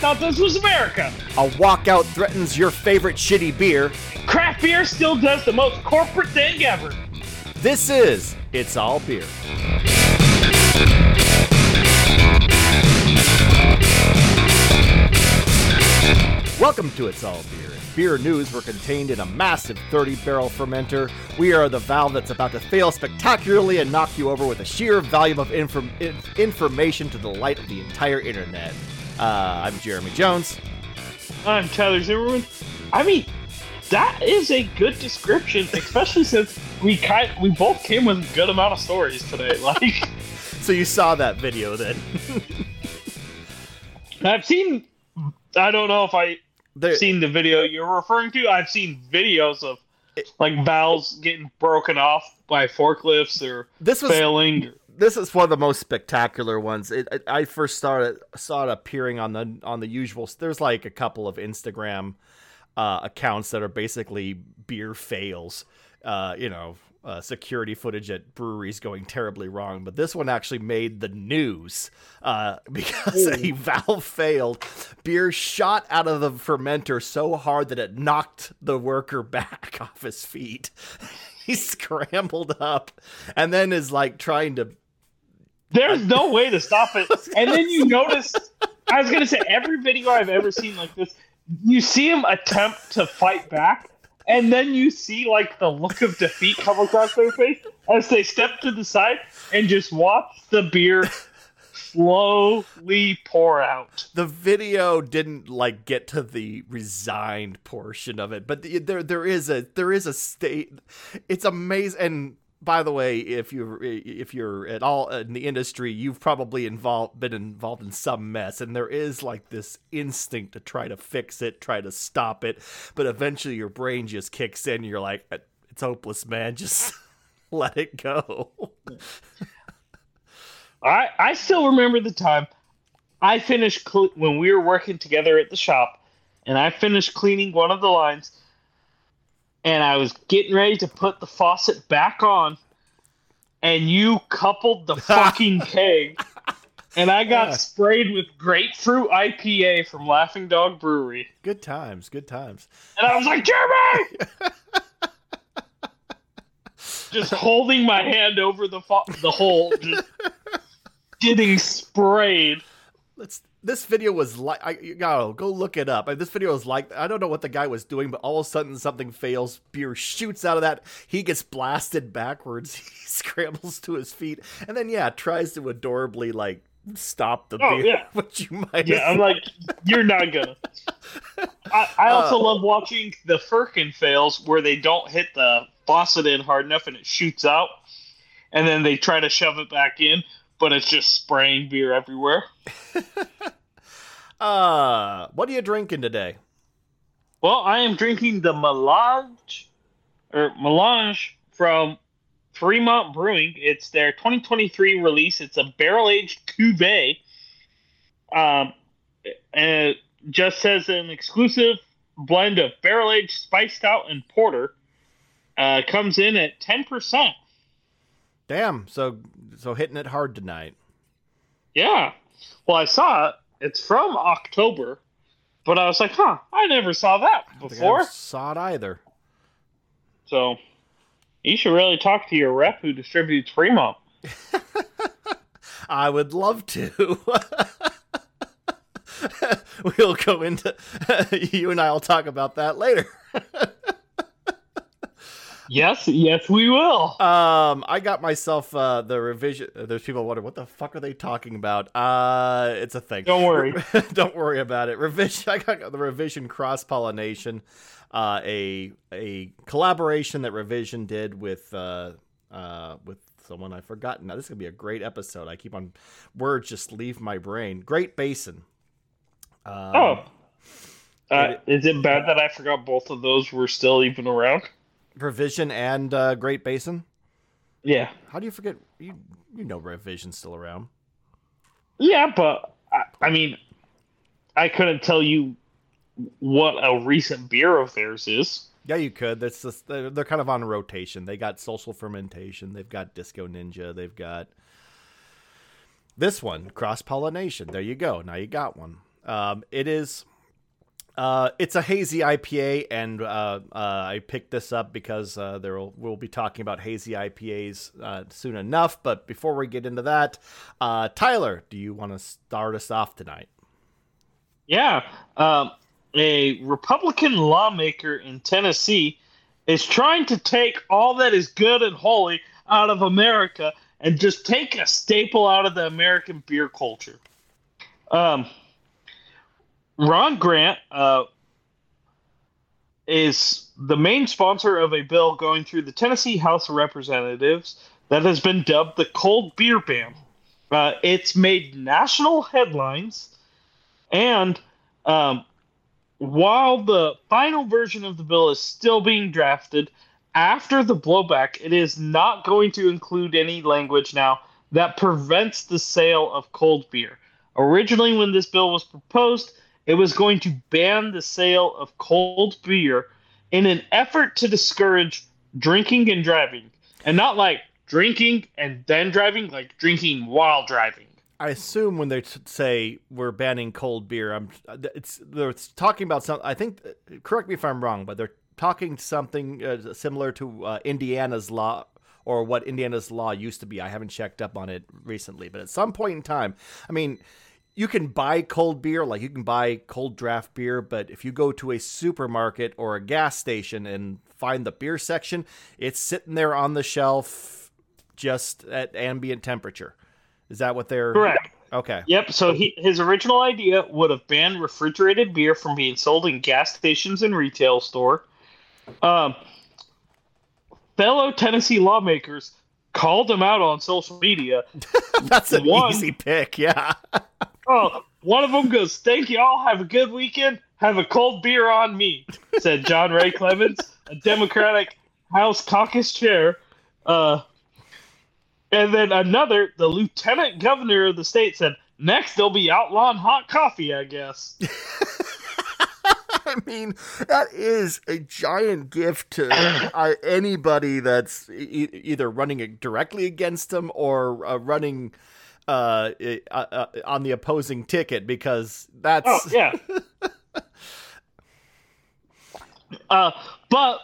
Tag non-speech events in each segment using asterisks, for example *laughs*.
thought this was America. A walkout threatens your favorite shitty beer. Craft beer still does the most corporate thing ever. This is It's All Beer. Welcome to It's All Beer. If beer news were contained in a massive 30 barrel fermenter, we are the valve that's about to fail spectacularly and knock you over with a sheer volume of inform- in- information to the light of the entire internet. Uh, I'm Jeremy Jones. I'm Tyler Zimmerman. I mean, that is a good description, especially *laughs* since we kind we both came with a good amount of stories today. *laughs* Like, So you saw that video then? *laughs* I've seen. I don't know if I There- seen the video you're referring to. I've seen videos of like valves getting broken off by forklifts or This was failing. This is one of the most spectacular ones. It, it, I first started saw it appearing on the on the usual. There's like a couple of Instagram uh, accounts that are basically beer fails. Uh, you know, uh, security footage at breweries going terribly wrong. But this one actually made the news uh, *laughs* because a valve failed. Beer shot out of the fermenter so hard that it knocked the worker *laughs* back off his feet. *laughs* he scrambled up and then is like trying to There's no way to stop it. *laughs* And then you notice. I was gonna say every video I've ever seen like this, you see him attempt to fight back, and then you see like the look of defeat come across their face as they step to the side and just watch the beer slowly pour out. the video didn't like get to the resigned portion of it but the, there there is a there is a state it's amazing and by the way if you're if you're at all in the industry you've probably involved been involved in some mess and there is like this instinct to try to fix it try to stop it but eventually your brain just kicks in you're like uh, it's hopeless man just *laughs* let it go. I I still remember the time I finished when we were working together at the shop, and I finished cleaning one of the lines, and I was getting ready to put the faucet back on, and you coupled the *laughs* fucking keg, and I got Yeah. sprayed with grapefruit IPA from Laughing Dog Brewery, good times good times and I was like, Jeremy. *laughs* Just holding my hand over the the hole, just *laughs* getting sprayed. Let's. This video was like I gotta go look it up. This video was like I don't know what the guy was doing, but all of a sudden something fails. Beer shoots out of that. He gets blasted backwards. *laughs* He scrambles to his feet, and then yeah, tries to adorably like stop the Oh, beer, yeah. *laughs* which you might. Yeah, I'm like, you're not gonna. *laughs* I, I also Uh, love watching the Firkin fails where they don't hit the faucet in hard enough and it shoots out, and then they try to shove it back in, but it's just spraying beer everywhere. *laughs* uh, what are you drinking today? Well, I am drinking the Melange or Melange from Fremont Brewing. It's their 2023 release. It's a barrel aged cuvee. Um, and it just says an exclusive blend of barrel aged spiced out and porter. Uh, comes in at 10%. Damn, so so hitting it hard tonight. Yeah. Well, I saw it. It's from October, but I was like, huh, I never saw that I think I before. saw it either. So you should really talk to your rep who distributes Fremont. *laughs* I would love to. *laughs* we'll go into *laughs* you and I will talk about that later. Yes, yes, we will. Um, I got myself uh the revision. There's people wondering what the fuck are they talking about. Uh, it's a thing. Don't worry. *laughs* Don't worry about it. Revision. *laughs* I got the revision cross pollination, uh, a a collaboration that revision did with uh uh with someone I've forgotten. Now this is gonna be a great episode. I keep on words just leave my brain. Great Basin. Um, oh. Uh, is it bad that I forgot both of those were still even around? Revision and uh, Great Basin. Yeah. How do you forget? You you know Revision's still around. Yeah, but I, I mean, I couldn't tell you what a recent beer of theirs is. Yeah, you could. That's just they're, they're kind of on rotation. They got social fermentation. They've got Disco Ninja. They've got this one, cross pollination. There you go. Now you got one. Um, it is. Uh, it's a hazy IPA, and uh, uh, I picked this up because uh, there will we'll be talking about hazy IPAs uh, soon enough. But before we get into that, uh, Tyler, do you want to start us off tonight? Yeah, um, a Republican lawmaker in Tennessee is trying to take all that is good and holy out of America and just take a staple out of the American beer culture. Um, Ron Gant uh, is the main sponsor of a bill going through the Tennessee House of Representatives that has been dubbed the cold beer ban. Uh, it's made national headlines, and um, while the final version of the bill is still being drafted, after the blowback, it is not going to include any language now that prevents the sale of cold beer. Originally, when this bill was proposed, it was going to ban the sale of cold beer in an effort to discourage drinking and driving. And not like drinking and then driving, like drinking while driving. I assume when they say we're banning cold beer, I'm it's they're talking about something. I think, correct me if I'm wrong, but they're talking something uh, similar to uh, Indiana's law or what Indiana's law used to be. I haven't checked up on it recently, but at some point in time, I mean, you can buy cold beer, like you can buy cold draft beer, but if you go to a supermarket or a gas station and find the beer section, it's sitting there on the shelf just at ambient temperature. Is that what they're Correct. Okay. Yep. So he, his original idea would have banned refrigerated beer from being sold in gas stations and retail store. Um, fellow Tennessee lawmakers called him out on social media. *laughs* That's an One- easy pick, yeah. *laughs* Oh, one of them goes, "Thank you all. Have a good weekend. Have a cold beer on me," said John Ray Clemmons, a Democratic House caucus chair. Uh, and then another, the lieutenant governor of the state, said, "Next, they'll be outlawing hot coffee, I guess." *laughs* I mean, that is a giant gift to *clears throat* uh, anybody that's e- either running directly against them or uh, running uh, uh, uh, on the opposing ticket because that's Oh yeah. *laughs* uh, but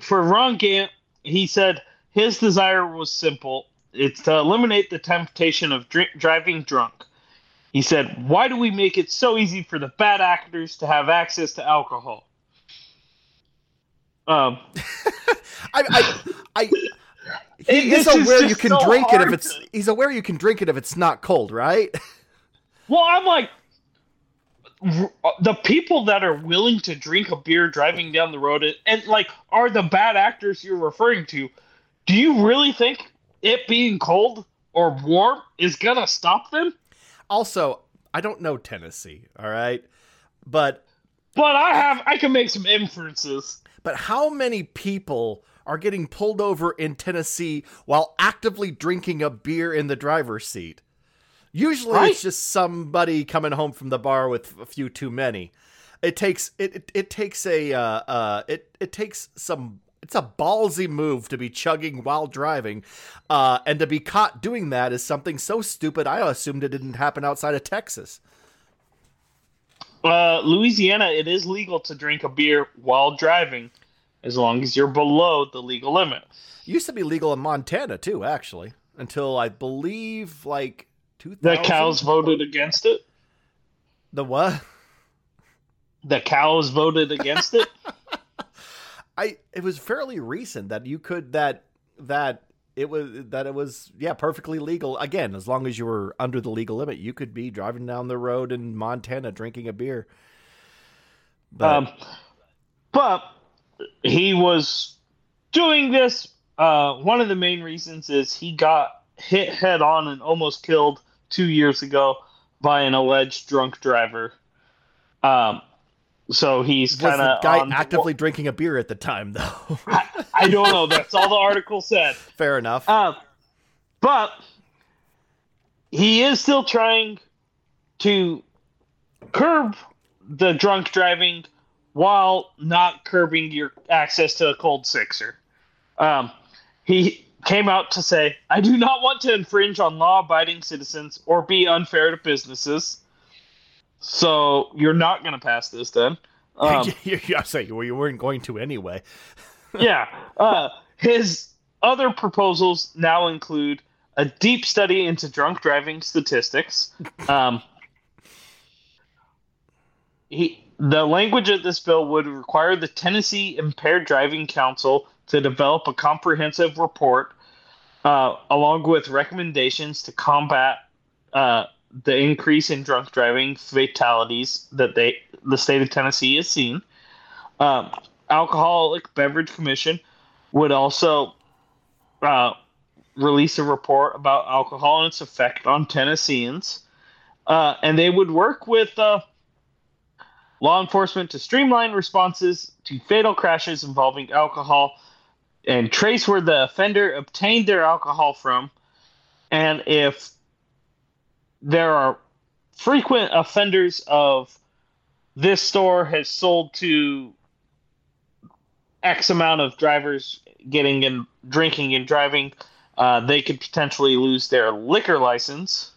for Ron Gant, he said his desire was simple: it's to eliminate the temptation of drink, driving drunk. He said, "Why do we make it so easy for the bad actors to have access to alcohol?" Um, *laughs* I, I, I he This is is aware you can so drink it if it's. to- He's aware you can drink it if it's not cold, right? *laughs* well, I'm like, uh, the people that are willing to drink a beer driving down the road and, and like are the bad actors you're referring to. Do you really think it being cold or warm is gonna stop them? Also, I don't know Tennessee, all right, but But I have, I can make some inferences. But how many people are getting pulled over in Tennessee while actively drinking a beer in the driver's seat? Usually Right. it's just somebody coming home from the bar with a few too many. It takes it it, it takes a uh, uh it it takes some it's a ballsy move to be chugging while driving, uh, and to be caught doing that is something so stupid. I assumed it didn't happen outside of Texas. Uh, Louisiana, it is legal to drink a beer while driving, as long as you're below the legal limit. Used to be legal in Montana too, actually, until I believe like two The cows voted against it. The what? The cows voted against it. *laughs* I it was fairly recent that you could that that it was that it was yeah perfectly legal again as long as you were under the legal limit you could be driving down the road in Montana drinking a beer. But Um, but he was doing this. Uh, one of the main reasons is he got hit head on and almost killed two years ago by an alleged drunk driver. Um, so he's kind of guy actively drinking a beer at the time though? *laughs* I, I don't know. That's all the *laughs* article said. Fair enough. Uh, but he is still trying to curb the drunk driving while not curbing your access to a cold sixer. Um, he came out to say, I do not want to infringe on law abiding citizens or be unfair to businesses. So you're not going to pass this then. Um, I say well, you weren't going to anyway. *laughs* yeah. Uh, his other proposals now include a deep study into drunk driving statistics. Um, he, the language of this bill would require the Tennessee Impaired Driving Council to develop a comprehensive report uh, along with recommendations to combat uh, the increase in drunk driving fatalities that they the state of Tennessee has seen. Um, Alcoholic Beverage Commission would also uh, release a report about alcohol and its effect on Tennesseans, uh, and they would work with uh, law enforcement to streamline responses to fatal crashes involving alcohol and trace where the offender obtained their alcohol from, and if there are frequent offenders of this store has sold to X amount of drivers getting and drinking and driving, uh, they could potentially lose their liquor license.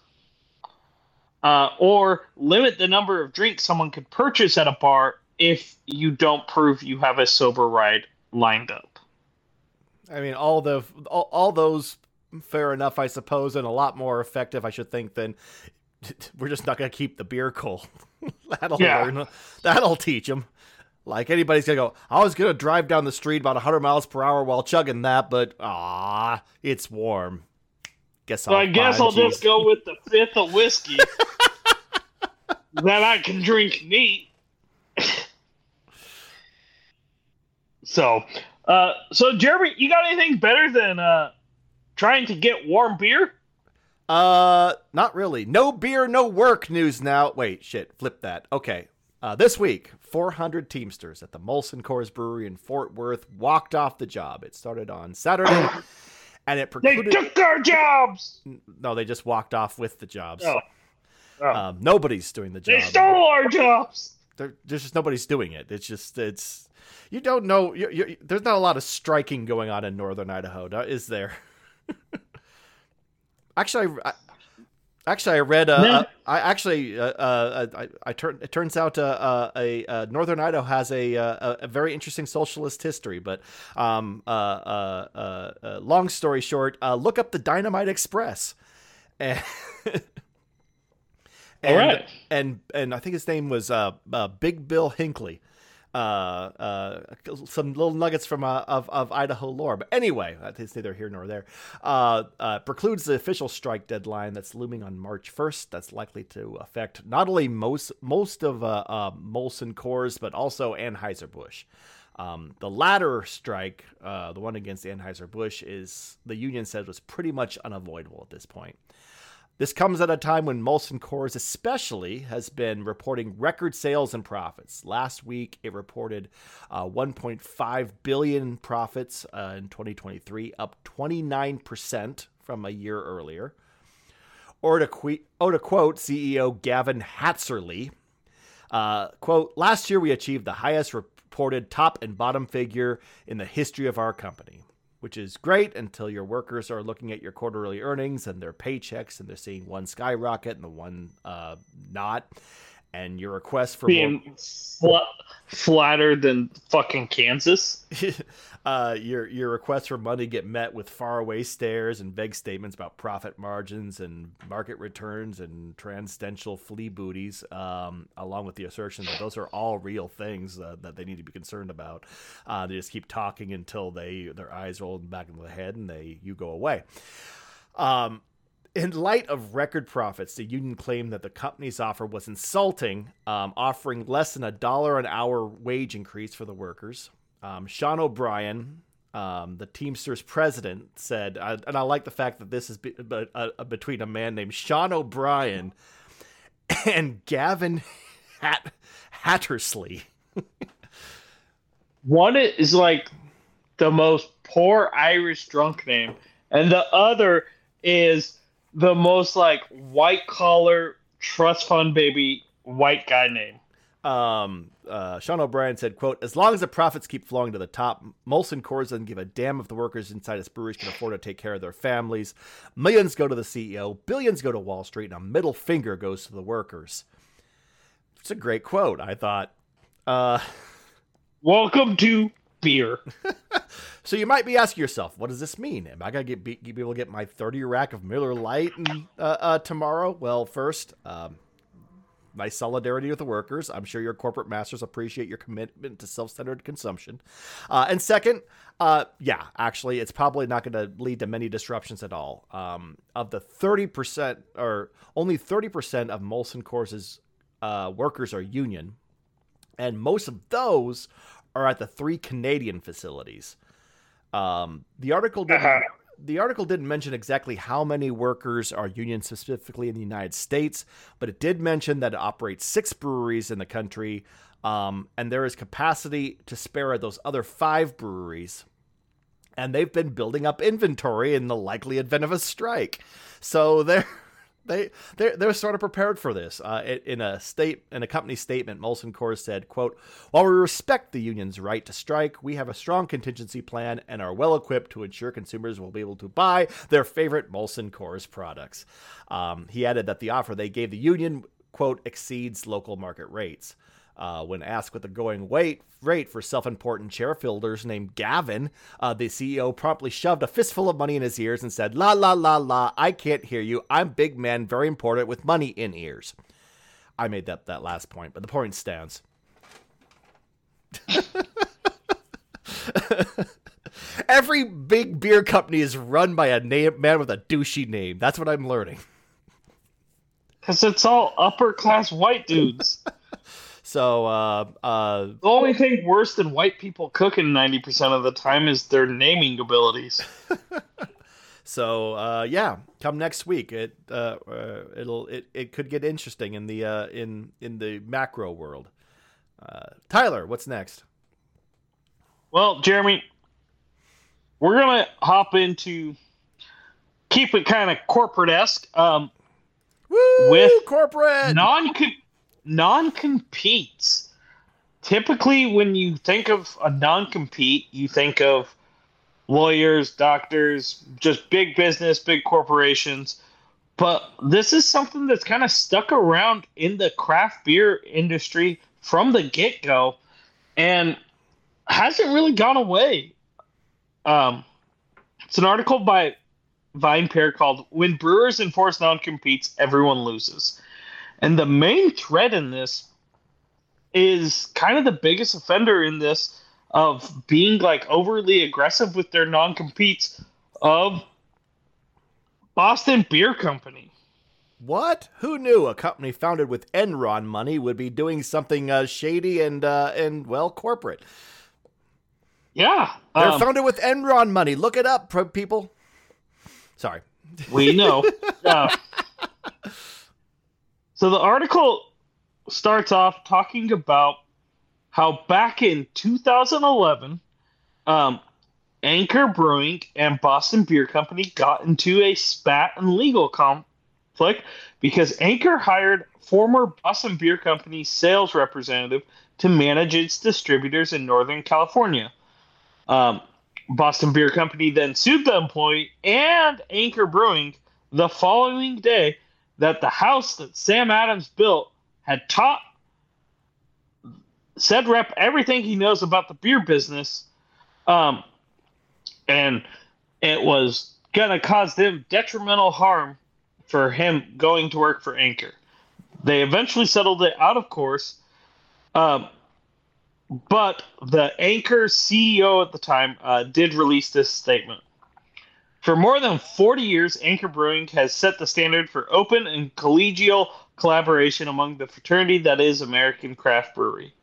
Uh, or limit the number of drinks someone could purchase at a bar if you don't prove you have a sober ride lined up. I mean, all the all, all those fair enough, I suppose, and a lot more effective, I should think, than *laughs* we're just not going to keep the beer cold. *laughs* that'll yeah. learn. That'll teach them. Like anybody's gonna go. I was gonna drive down the street about 100 miles per hour while chugging that, but ah, it's warm. Guess so I'll I guess I'll geez. just go with the fifth of whiskey *laughs* that I can drink neat. so, uh, so Jeremy, you got anything better than uh, trying to get warm beer? Uh, not really. No beer, no work news now. Wait, shit, flip that. Okay. Uh, this week, 400 Teamsters at the Molson Coors Brewery in Fort Worth walked off the job. It started on Saturday, *coughs* and it precluded. They took our jobs. No, they just walked off with the jobs. Oh. Oh. Um, nobody's doing the job. They stole our jobs. There, there's just nobody's doing it. It's just it's you don't know. You, you, there's not a lot of striking going on in northern Idaho, is there? *laughs* actually, I, Actually, I read. Uh, uh, I actually, uh, uh, I, I turn. It turns out uh, uh, a, a, Northern Idaho has a, a, a very interesting socialist history. But um, long story short, look up the Dynamite Express, *laughs* and and, and and I think his name was Big Bill Hinckley uh, uh, some little nuggets from uh, of of Idaho lore. But anyway, that's neither here nor there. Uh, uh, precludes the official strike deadline that's looming on March 1st. That's likely to affect not only most most of uh, Molson Coors, but also Anheuser Busch. Um, the latter strike, uh, the one against Anheuser Busch, is the union said was pretty much unavoidable at this point. This comes at a time when Molson Coors, especially, has been reporting record sales and profits. Last week, it reported uh, 1.5 billion profits uh, in 2023, up 29% from a year earlier. Or to, que- or to quote CEO Gavin Hattersley, uh, quote, last year we achieved the highest reported top and bottom figure in the history of our company which is great until your workers are looking at your quarterly earnings and their paychecks and they're seeing one skyrocket and the one uh, not. And your request for being more... fl- flattered than fucking Kansas. *laughs* uh, your your requests for money get met with faraway stares and vague statements about profit margins and market returns and transcendental flea booties, um, along with the assertion that those are all real things uh, that they need to be concerned about. Uh, they just keep talking until they their eyes roll back into the head and they you go away. Um, in light of record profits, the union claimed that the company's offer was insulting, um, offering less than a dollar an hour wage increase for the workers. Um, Sean O'Brien, um, the Teamsters president, said, and I like the fact that this is be, uh, between a man named Sean O'Brien and Gavin Hat- Hattersley. *laughs* One is like the most poor Irish drunk name, and the other is the most like white collar trust fund baby white guy name. Um, uh, Sean O'Brien said, "quote As long as the profits keep flowing to the top, Molson Coors doesn't give a damn if the workers inside its breweries can afford to take care of their families. Millions go to the CEO, billions go to Wall Street, and a middle finger goes to the workers." it's a great quote. I thought. Uh, *laughs* Welcome to beer. *laughs* so you might be asking yourself, what does this mean? Am I gonna get be, be able to get my thirty rack of Miller Lite and, uh, uh, tomorrow? Well, first, um, my solidarity with the workers. I'm sure your corporate masters appreciate your commitment to self-centered consumption. Uh, and second, uh, yeah, actually, it's probably not going to lead to many disruptions at all. Um, of the 30% or only 30% of Molson Coors' uh, workers are union, and most of those are at the three Canadian facilities. Um, the article didn't, uh-huh. The article didn't mention exactly how many workers are union specifically in the United States, but it did mention that it operates six breweries in the country, um, and there is capacity to spare at those other five breweries. And they've been building up inventory in the likely event of a strike. So *laughs* they're they they're, they're sort of prepared for this. Uh, in a state in a company statement, Molson Coors said, "quote While we respect the union's right to strike, we have a strong contingency plan and are well equipped to ensure consumers will be able to buy their favorite Molson Coors products." Um, he added that the offer they gave the union quote exceeds local market rates. Uh, when asked what the going weight rate for self-important chair fielders named Gavin, uh, the CEO promptly shoved a fistful of money in his ears and said, "La la la la, I can't hear you. I'm big man, very important, with money in ears." I made that that last point, but the point stands. *laughs* Every big beer company is run by a name, man with a douchey name. That's what I'm learning. Because it's all upper class white dudes. *laughs* So uh, uh, the only thing worse than white people cooking ninety percent of the time is their naming abilities. *laughs* so uh, yeah, come next week. It uh, uh, it'll it, it could get interesting in the uh, in in the macro world. Tyler, what's next? Well, Jeremy, we're gonna hop into keep it kind of corporate esque. Um, with corporate non non competes. Typically, when you think of a non compete, you think of lawyers, doctors, just big business, big corporations. But this is something that's kind of stuck around in the craft beer industry from the get go and hasn't really gone away. Um, it's an article by VinePair called When Brewers Enforce Non Competes, Everyone Loses. And the main thread in this is kind of the biggest offender in this of being like overly aggressive with their non competes of Boston Beer Company. What? Who knew a company founded with Enron money would be doing something uh, shady and uh, and well corporate? Yeah, they're um, founded with Enron money. Look it up, people. Sorry, we know. *laughs* uh, So the article starts off talking about how back in 2011, um, Anchor Brewing and Boston Beer Company got into a spat and legal conflict because Anchor hired former Boston Beer Company sales representative to manage its distributors in Northern California. Um, Boston Beer Company then sued the employee and Anchor Brewing the following day that the house that Sam Adams built had taught said rep everything he knows about the beer business, um, and it was gonna cause them detrimental harm for him going to work for Anchor. They eventually settled it out of course, um, but the Anchor CEO at the time uh, did release this statement. For more than 40 years, Anchor Brewing has set the standard for open and collegial collaboration among the fraternity that is American craft brewery.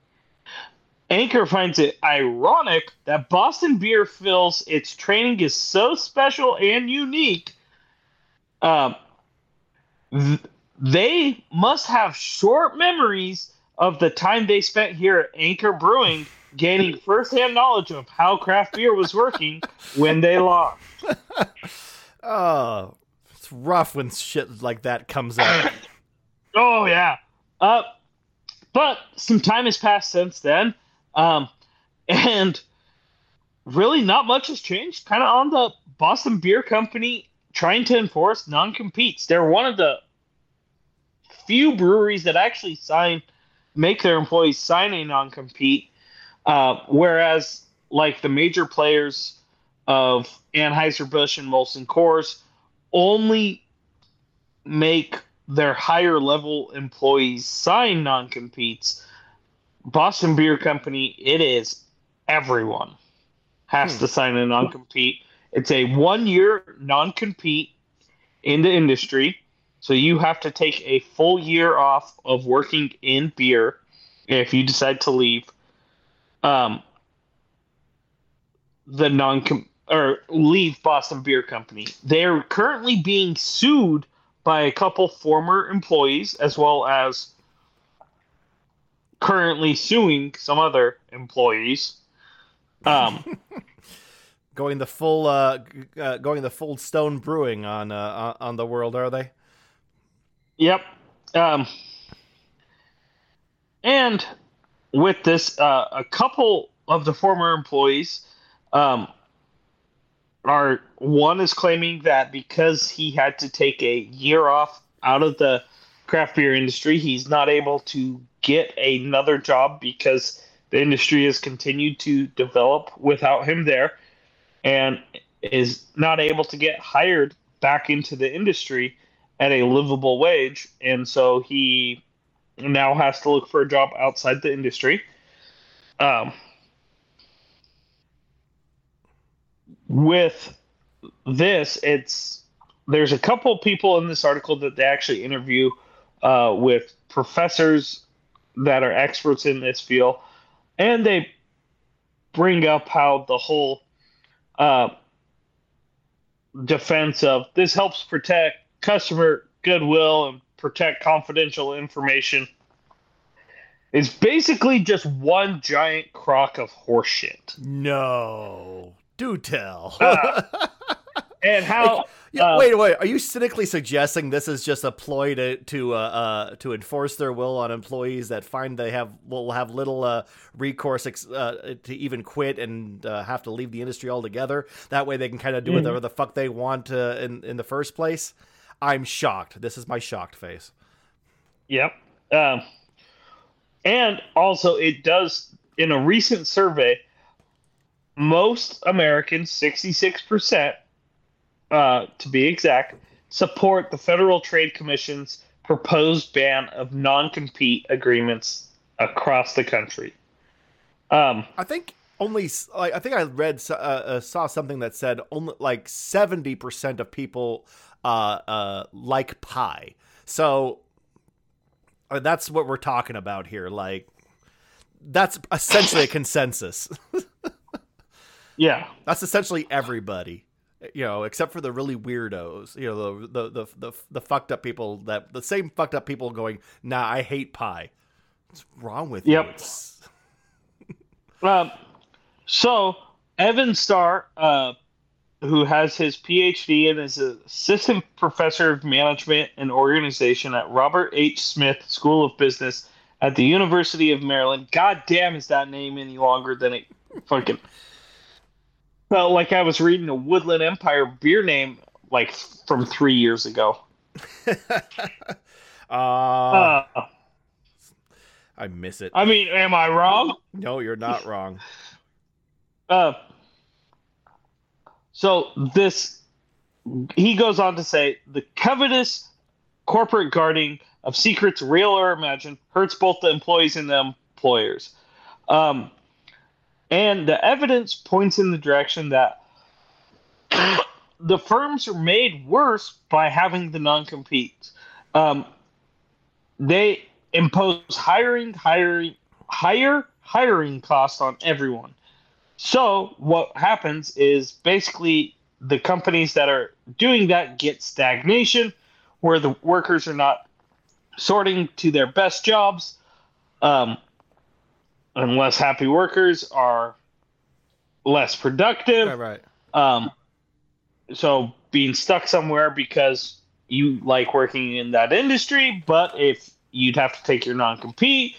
Anchor finds it ironic that Boston Beer feels its training is so special and unique. Um, th- they must have short memories of the time they spent here at Anchor Brewing gaining firsthand knowledge of how craft beer was working when they lost. *laughs* oh, it's rough when shit like that comes up. *clears throat* oh yeah. Uh, but some time has passed since then, um, and really not much has changed. Kind of on the Boston Beer Company trying to enforce non-competes. They're one of the few breweries that actually sign make their employees sign a non compete, uh, whereas like the major players of Anheuser Busch and Molson Coors only make their higher level employees sign non competes. Boston Beer Company, it is everyone has hmm. to sign a non compete. It's a one year non compete in the industry. So you have to take a full year off of working in beer if you decide to leave. Um, the non or leave Boston Beer Company. They're currently being sued by a couple former employees as well as currently suing some other employees. Um, *laughs* going the full uh, uh, going the full Stone Brewing on uh, on the world, are they? Yep. Um, and with this, uh, a couple of the former employees um, are one is claiming that because he had to take a year off out of the craft beer industry, he's not able to get another job because the industry has continued to develop without him there and is not able to get hired back into the industry at a livable wage. And so he now has to look for a job outside the industry. Um, with this, it's there's a couple people in this article that they actually interview uh, with professors that are experts in this field, and they bring up how the whole uh, defense of this helps protect customer goodwill and protect confidential information is basically just one giant crock of horseshit. No, do tell. uh, *laughs* and how? Yeah, uh, wait, wait. Are you cynically suggesting this is just a ploy to to uh, uh, to enforce their will on employees that find they have will have little uh, recourse ex- uh, to even quit and uh, have to leave the industry altogether? That way, they can kind of do mm-hmm. whatever the fuck they want in in the first place. I'm shocked. This is my shocked face. Yep. Um, and also, it does in a recent survey. Most Americans, sixty-six percent uh, to be exact, support the Federal Trade Commission's proposed ban of non-compete agreements across the country. Um, I think only like I think I read uh, uh, saw something that said only like seventy percent of people like pie. So uh, that's what we're talking about here. Like that's essentially a *laughs* consensus. *laughs* yeah, that's essentially everybody you know, except for the really weirdos, you know, the, the the the the, fucked up people that the same fucked up people going, "Nah, I hate pie." What's wrong with yep. you? *laughs* um, so Evan Starr uh, who has his PhD and is an assistant *laughs* professor of management and organization at Robert H. Smith School of Business at the University of Maryland. God damn, is that name any longer than it fucking felt like I was reading a Woodland Empire beer name like from three years ago. *laughs* uh, uh, I miss it. I mean, am I wrong? No, you're not wrong. uh, so this, he goes on to say, the covetous corporate guarding of secrets, real or imagined, hurts both the employees and the employers. Um, and the evidence points in the direction that *coughs* the firms are made worse by having the non competes. Um, they impose hiring, hiring, higher hiring costs on everyone. So what happens is basically the companies that are doing that get stagnation, where the workers are not sorting to their best jobs. Um, and less happy workers are less productive. Right, right. Um, so being stuck somewhere because you like working in that industry, but if you'd have to take your non-compete,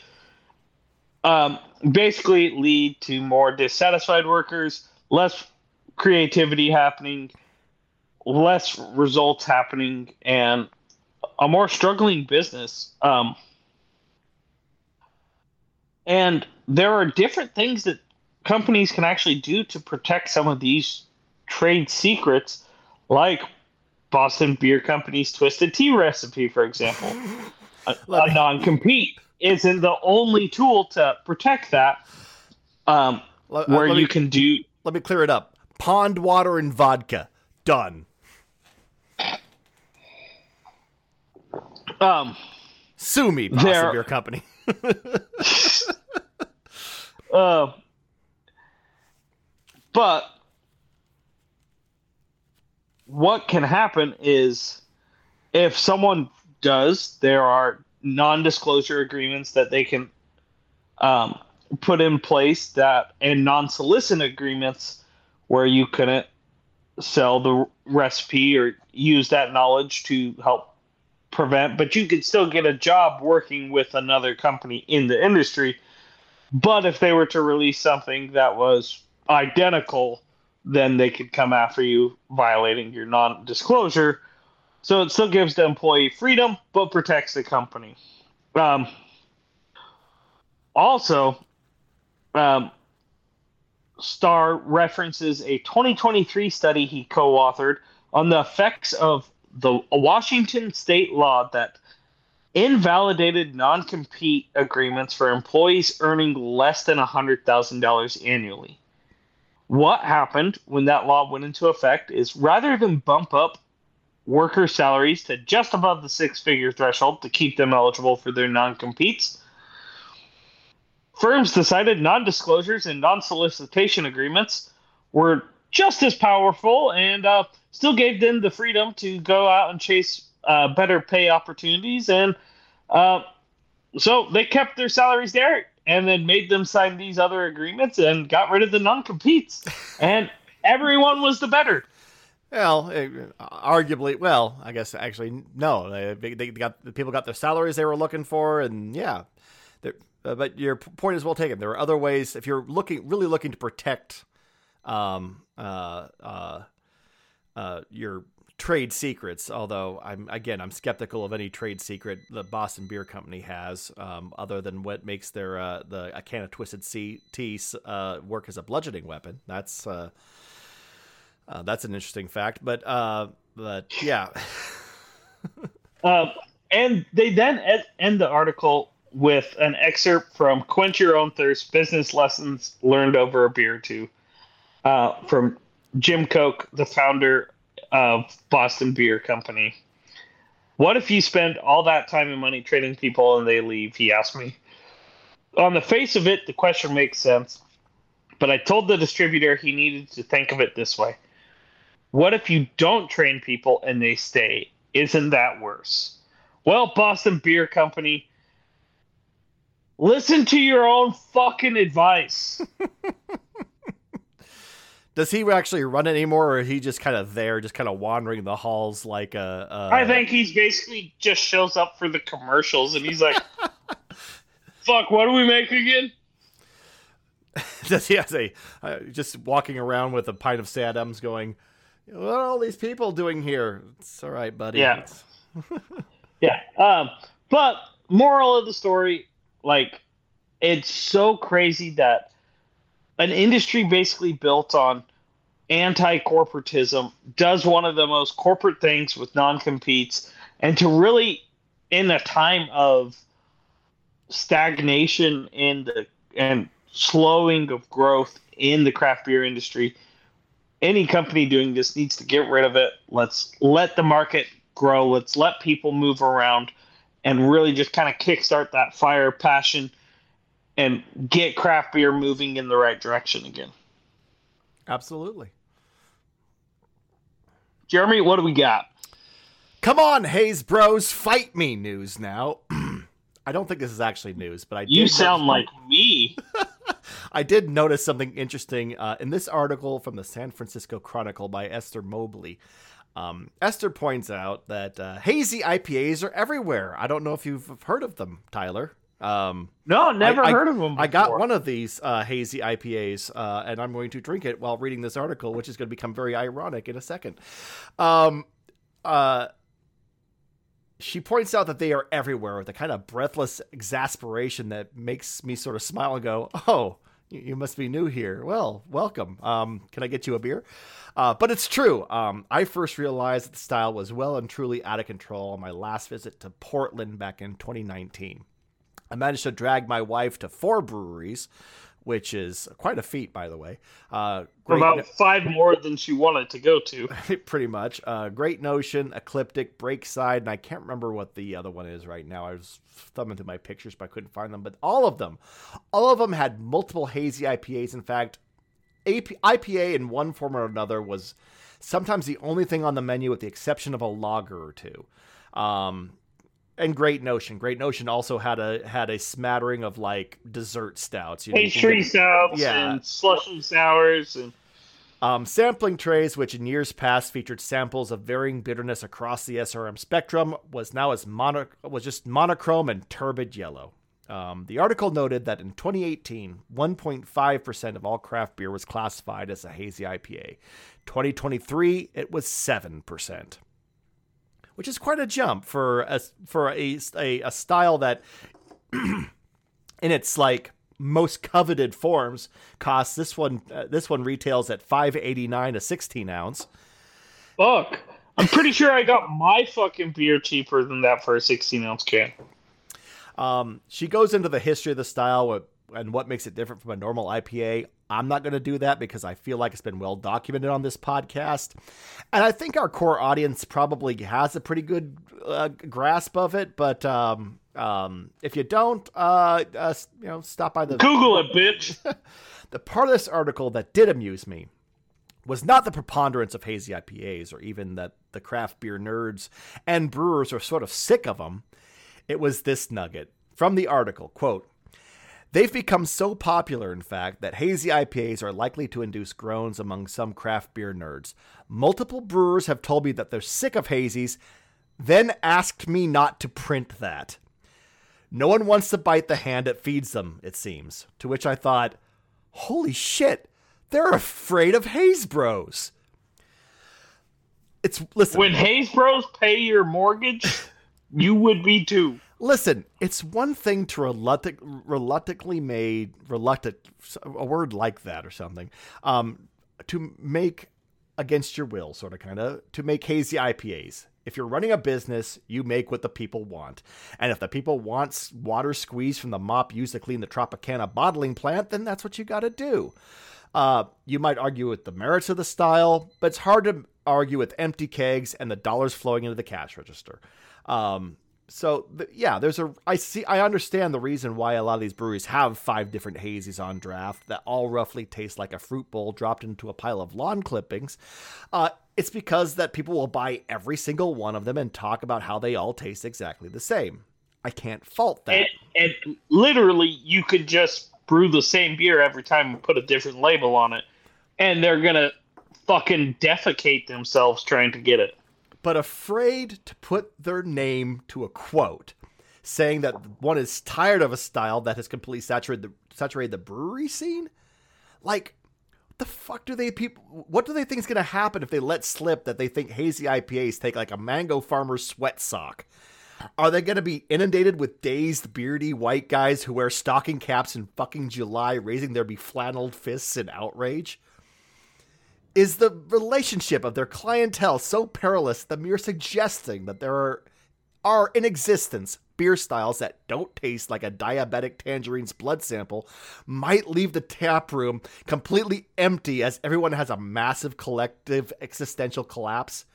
um, basically lead to more dissatisfied workers, less creativity happening, less results happening, and a more struggling business. Um, and there are different things that companies can actually do to protect some of these trade secrets, like Boston Beer Company's Twisted Tea recipe, for example. *laughs* a, a non compete isn't the only tool to protect that, um, let, where you me, can do. Let me clear it up pond water and vodka. Done. Um, Sue me, Boston there, Beer Company. *laughs* uh, but what can happen is if someone does, there are non-disclosure agreements that they can um, put in place that and non-solicit agreements where you couldn't sell the recipe or use that knowledge to help prevent but you could still get a job working with another company in the industry but if they were to release something that was identical then they could come after you violating your non-disclosure. So it still gives the employee freedom, but protects the company. Um, also, um, references a 2023 study he co-authored on the effects of the Washington state law that invalidated non-compete agreements for employees earning less than $100,000 annually what happened when that law went into effect is rather than bump up worker salaries to just above the six figure threshold to keep them eligible for their non competes, firms decided non disclosures and non solicitation agreements were just as powerful and uh, still gave them the freedom to go out and chase uh, better pay opportunities. And uh, so they kept their salaries there and then made them sign these other agreements and got rid of the non-competes *laughs* and everyone was the better well eh, arguably well i guess actually no they, they got the people got their salaries they were looking for and yeah uh, but your point is well taken there are other ways if you're looking really looking to protect um, uh, uh, uh your trade secrets. Although I'm again, I'm skeptical of any trade secret the Boston Beer Company has, um, other than what makes their uh, the a can of Twisted Tea uh, work as a bludgeoning weapon. That's uh, uh that's an interesting fact. But uh, but yeah. um, *laughs* and they then end the article with an excerpt from Quench Your Own Thirst: Business Lessons Learned Over a Beer or Two, uh, from Jim Koch, the founder of Boston Beer Company. What if you spend all that time and money training people and they leave? He asked me. On the face of it, the question makes sense, but I told the distributor he needed to think of it this way What if you don't train people and they stay? Isn't that worse? Well, Boston Beer Company, listen to your own fucking advice. *laughs* Does he actually run it anymore, or is he just kind of there, just kind of wandering the halls like a? a... I think he's basically just shows up for the commercials, and he's like, *laughs* "Fuck, what do we make again?" *laughs* Does he have a uh, just walking around with a pint of Sadams, going, "What are all these people doing here?" It's all right, buddy. Yeah, *laughs* yeah. Um, but moral of the story, like, it's so crazy that an industry basically built on anti-corporatism does one of the most corporate things with non-competes and to really in a time of stagnation in the and slowing of growth in the craft beer industry any company doing this needs to get rid of it let's let the market grow let's let people move around and really just kind of kickstart that fire passion and get craft beer moving in the right direction again absolutely Jeremy, what do we got? Come on, Haze Bros, fight me news now. *clears throat* I don't think this is actually news, but I you sound like me. *laughs* I did notice something interesting uh, in this article from the San Francisco Chronicle by Esther Mobley. Um, Esther points out that uh, hazy IPAs are everywhere. I don't know if you've heard of them, Tyler. Um, no, never I, heard I, of them. Before. I got one of these uh, hazy IPAs, uh, and I'm going to drink it while reading this article, which is going to become very ironic in a second. Um, uh, she points out that they are everywhere with a kind of breathless exasperation that makes me sort of smile and go, "Oh, you must be new here. Well, welcome. Um, can I get you a beer? Uh, but it's true. Um, I first realized that the style was well and truly out of control on my last visit to Portland back in 2019. I managed to drag my wife to four breweries, which is quite a feat, by the way. Uh, About no- five more than she wanted to go to. *laughs* pretty much. Uh, great Notion, Ecliptic, Breakside, and I can't remember what the other one is right now. I was thumbing through my pictures, but I couldn't find them. But all of them, all of them had multiple hazy IPAs. In fact, AP, IPA in one form or another was sometimes the only thing on the menu, with the exception of a lager or two. Um, and Great Notion. Great Notion also had a had a smattering of like dessert stouts, you know, pastry stouts, yeah. and slushy sours, and um, sampling trays, which in years past featured samples of varying bitterness across the SRM spectrum, was now as mono was just monochrome and turbid yellow. Um, the article noted that in 2018, 1.5% of all craft beer was classified as a hazy IPA. 2023, it was 7% which is quite a jump for a for a a, a style that *clears throat* in its like most coveted forms costs this one uh, this one retails at 589 a 16 ounce. Fuck. I'm pretty sure i got my fucking beer cheaper than that for a 16 ounce can. Um, she goes into the history of the style and what makes it different from a normal ipa I'm not going to do that because I feel like it's been well documented on this podcast. And I think our core audience probably has a pretty good uh, grasp of it. But um, um, if you don't, uh, uh, you know, stop by the Google it, bitch. *laughs* the part of this article that did amuse me was not the preponderance of hazy IPAs or even that the craft beer nerds and brewers are sort of sick of them. It was this nugget from the article quote They've become so popular, in fact, that hazy IPAs are likely to induce groans among some craft beer nerds. Multiple brewers have told me that they're sick of hazies, then asked me not to print that. No one wants to bite the hand that feeds them, it seems. To which I thought, holy shit, they're afraid of haze bros. It's listen. When haze bros pay your mortgage, *laughs* you would be too. Listen, it's one thing to reluctant, reluctantly made, reluctant, a word like that or something, um, to make against your will, sort of, kind of, to make hazy IPAs. If you're running a business, you make what the people want. And if the people want water squeezed from the mop used to clean the Tropicana bottling plant, then that's what you got to do. Uh, you might argue with the merits of the style, but it's hard to argue with empty kegs and the dollars flowing into the cash register. Um, so yeah, there's a I see I understand the reason why a lot of these breweries have five different hazies on draft that all roughly taste like a fruit bowl dropped into a pile of lawn clippings. Uh, it's because that people will buy every single one of them and talk about how they all taste exactly the same. I can't fault that. And, and literally, you could just brew the same beer every time and put a different label on it, and they're gonna fucking defecate themselves trying to get it but afraid to put their name to a quote, saying that one is tired of a style that has completely saturated the, saturated the brewery scene. Like, the fuck do they people? What do they think is going to happen if they let slip that they think hazy IPAs take like a mango farmer's sweat sock? Are they going to be inundated with dazed, beardy white guys who wear stocking caps in fucking July, raising their beflanneled fists in outrage? Is the relationship of their clientele so perilous that mere suggesting that there are, are in existence beer styles that don't taste like a diabetic tangerine's blood sample might leave the tap room completely empty as everyone has a massive collective existential collapse?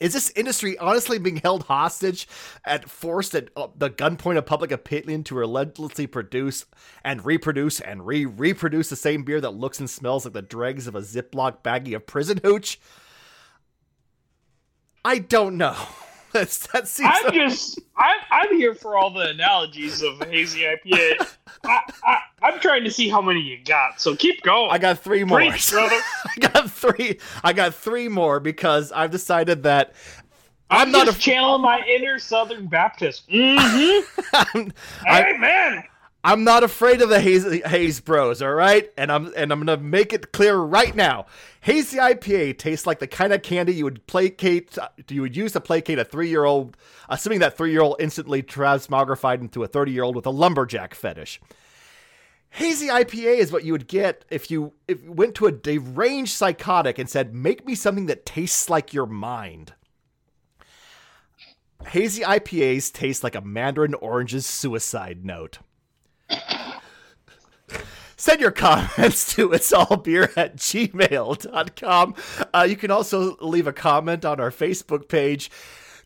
Is this industry honestly being held hostage at forced at uh, the gunpoint of public opinion to relentlessly produce and reproduce and re-reproduce the same beer that looks and smells like the dregs of a Ziploc baggie of prison hooch? I don't know. *laughs* That's that seems. I'm just I'm I'm here for all the analogies of hazy IPA. *laughs* I, I I'm trying to see how many you got. So keep going. I got three more. Preach, *laughs* brother. I got three. I got three more because I've decided that I'm, I'm not a channeling my inner Southern Baptist. Mm-hmm. I, Amen. I'm not afraid of the haze, haze bros, all right? And I'm and I'm gonna make it clear right now. Hazy IPA tastes like the kind of candy you would placate you would use to placate a three year old, assuming that three year old instantly transmogrified into a 30 year old with a lumberjack fetish. Hazy IPA is what you would get if you if you went to a deranged psychotic and said, "Make me something that tastes like your mind." Hazy IPAs taste like a Mandarin Orange's suicide note. Send your comments *laughs* to it's all beer at gmail.com. Uh, you can also leave a comment on our Facebook page.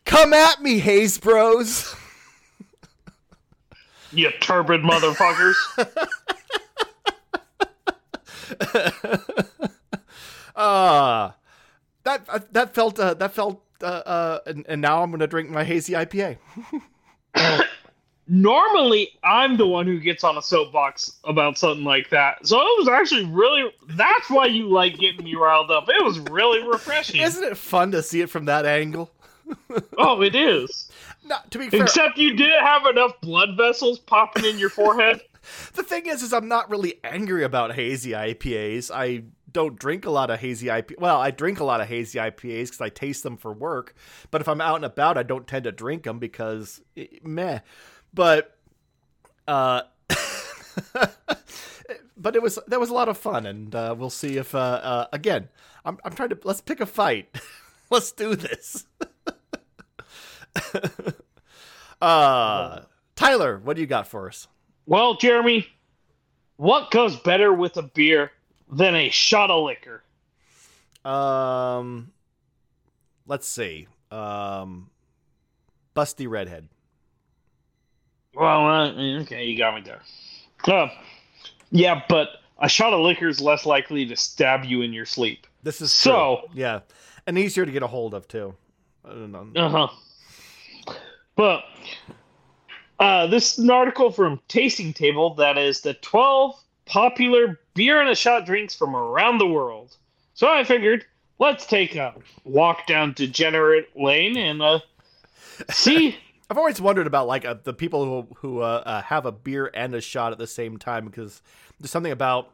Come at me, Haze Bros. *laughs* You turbid motherfuckers. *laughs* uh that that felt uh, that felt uh, uh and, and now I'm gonna drink my hazy IPA. *coughs* Normally, I'm the one who gets on a soapbox about something like that. So it was actually really. That's why you like getting me riled up. It was really refreshing. Isn't it fun to see it from that angle? *laughs* oh, it is. No, to be fair, Except you didn't have enough blood vessels popping in your forehead. *laughs* the thing is, is I'm not really angry about hazy IPAs. I don't drink a lot of hazy IPA. Well, I drink a lot of hazy IPAs because I taste them for work. But if I'm out and about, I don't tend to drink them because eh, meh. But uh, *laughs* but it was that was a lot of fun, and uh, we'll see if uh, uh again. I'm I'm trying to let's pick a fight. *laughs* let's do this. *laughs* uh, Tyler, what do you got for us? Well, Jeremy, what goes better with a beer than a shot of liquor? Um, let's see. Um, Busty Redhead. Well, uh, okay, you got me there. Uh, yeah, but a shot of liquor is less likely to stab you in your sleep. This is So- true. yeah, and easier to get a hold of too. I don't know. Uh huh. But uh, this is an article from Tasting Table that is the 12 popular beer and a shot drinks from around the world. So I figured let's take a walk down Degenerate Lane and uh, see. *laughs* I've always wondered about like uh, the people who who uh, uh, have a beer and a shot at the same time because there's something about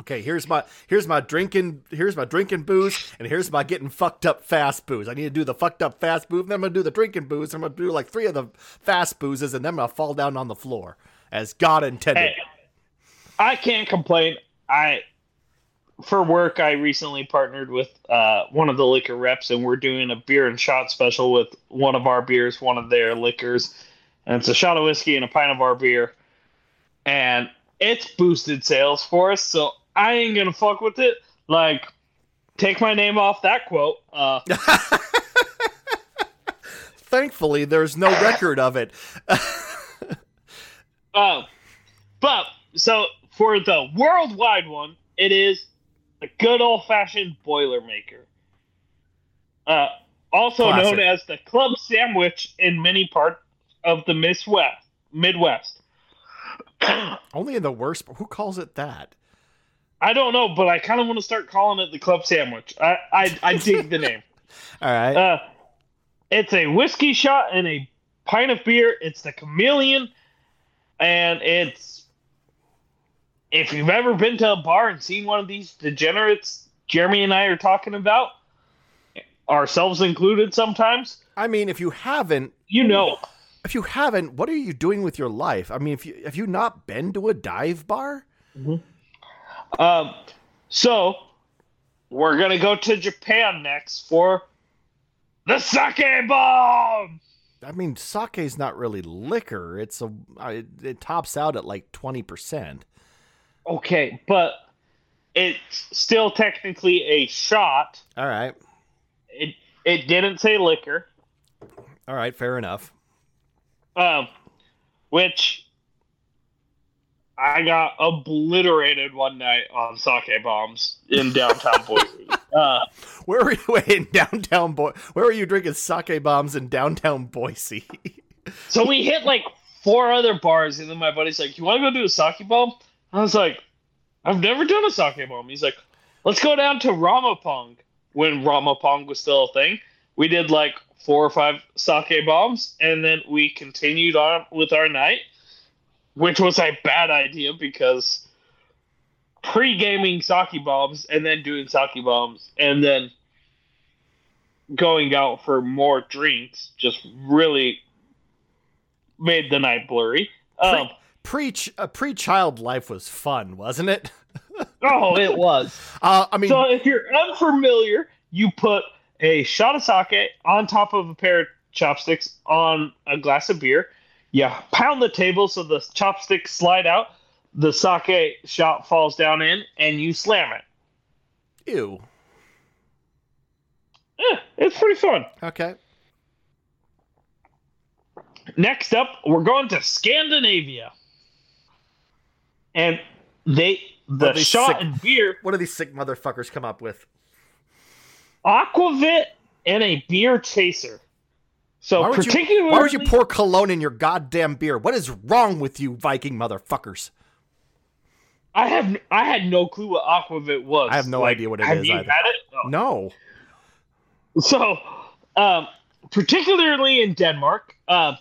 okay here's my here's my drinking here's my drinking booze and here's my getting fucked up fast booze. I need to do the fucked up fast booze, and then I'm gonna do the drinking booze. I'm gonna do like three of the fast boozes, and then I'm gonna fall down on the floor as God intended. Hey, I can't complain. I for work I recently partnered with uh, one of the liquor reps and we're doing a beer and shot special with one of our beers, one of their liquors. And it's a shot of whiskey and a pint of our beer. And it's boosted sales for us, so I ain't gonna fuck with it. Like take my name off that quote. Uh *laughs* Thankfully, there's no record of it. *laughs* Oh, but so for the worldwide one, it is the good old fashioned Boilermaker. Uh, also Classic. known as the club sandwich in many parts of the Midwest. Midwest. *coughs* Only in the worst. Who calls it that? I don't know, but I kind of want to start calling it the club sandwich. I I, I dig the name. *laughs* All right. Uh, it's a whiskey shot and a pint of beer. It's the Chameleon, and it's if you've ever been to a bar and seen one of these degenerates Jeremy and I are talking about, ourselves included, sometimes I mean, if you haven't, you know. if you haven't, what are you doing with your life? I mean, if you have you not been to a dive bar? Um, so we're gonna go to Japan next for the sake bomb. I mean, sake is not really liquor. It's a I- it tops out at like twenty percent. Okay, but it's still technically a shot. All right, It it didn't say liquor, all right, fair enough. um, which I got obliterated one night on sake bombs in downtown Boise. *laughs* Uh, Where were you *laughs* wait, in downtown Boy? Where were you drinking sake bombs in downtown Boise? so we hit like four other bars, and then my buddy's like, "You want to go do a sake bomb?" I was like, "I've never done a sake bomb." He's like, "Let's go down to Ramapong." When Ramapong was still a thing, we did like four or five sake bombs, and then we continued on with our night. which was a bad idea because pre-gaming sake bombs and then doing sake bombs and then going out for more drinks just really made the night blurry. Um, Pre uh, pre child life was fun, wasn't it? *laughs* oh, it was. Uh, I mean, So if you're unfamiliar, you put a shot of sake on top of a pair of chopsticks on a glass of beer. You pound the table so the chopsticks slide out. The sake shot falls down in, and you slam it. ew. Eh, it's pretty fun. Okay. Next up, we're going to Scandinavia, and they the shot sick- and beer What do these sick motherfuckers come up with? aquavit and a beer chaser. So Why would, you, particularly, why would you pour cologne in your goddamn beer? What is wrong with you, Viking motherfuckers? I have I had no clue what aquavit was. I have no Like, idea what it have is you either. Had it? Oh. No. So, um, particularly in Denmark, uh,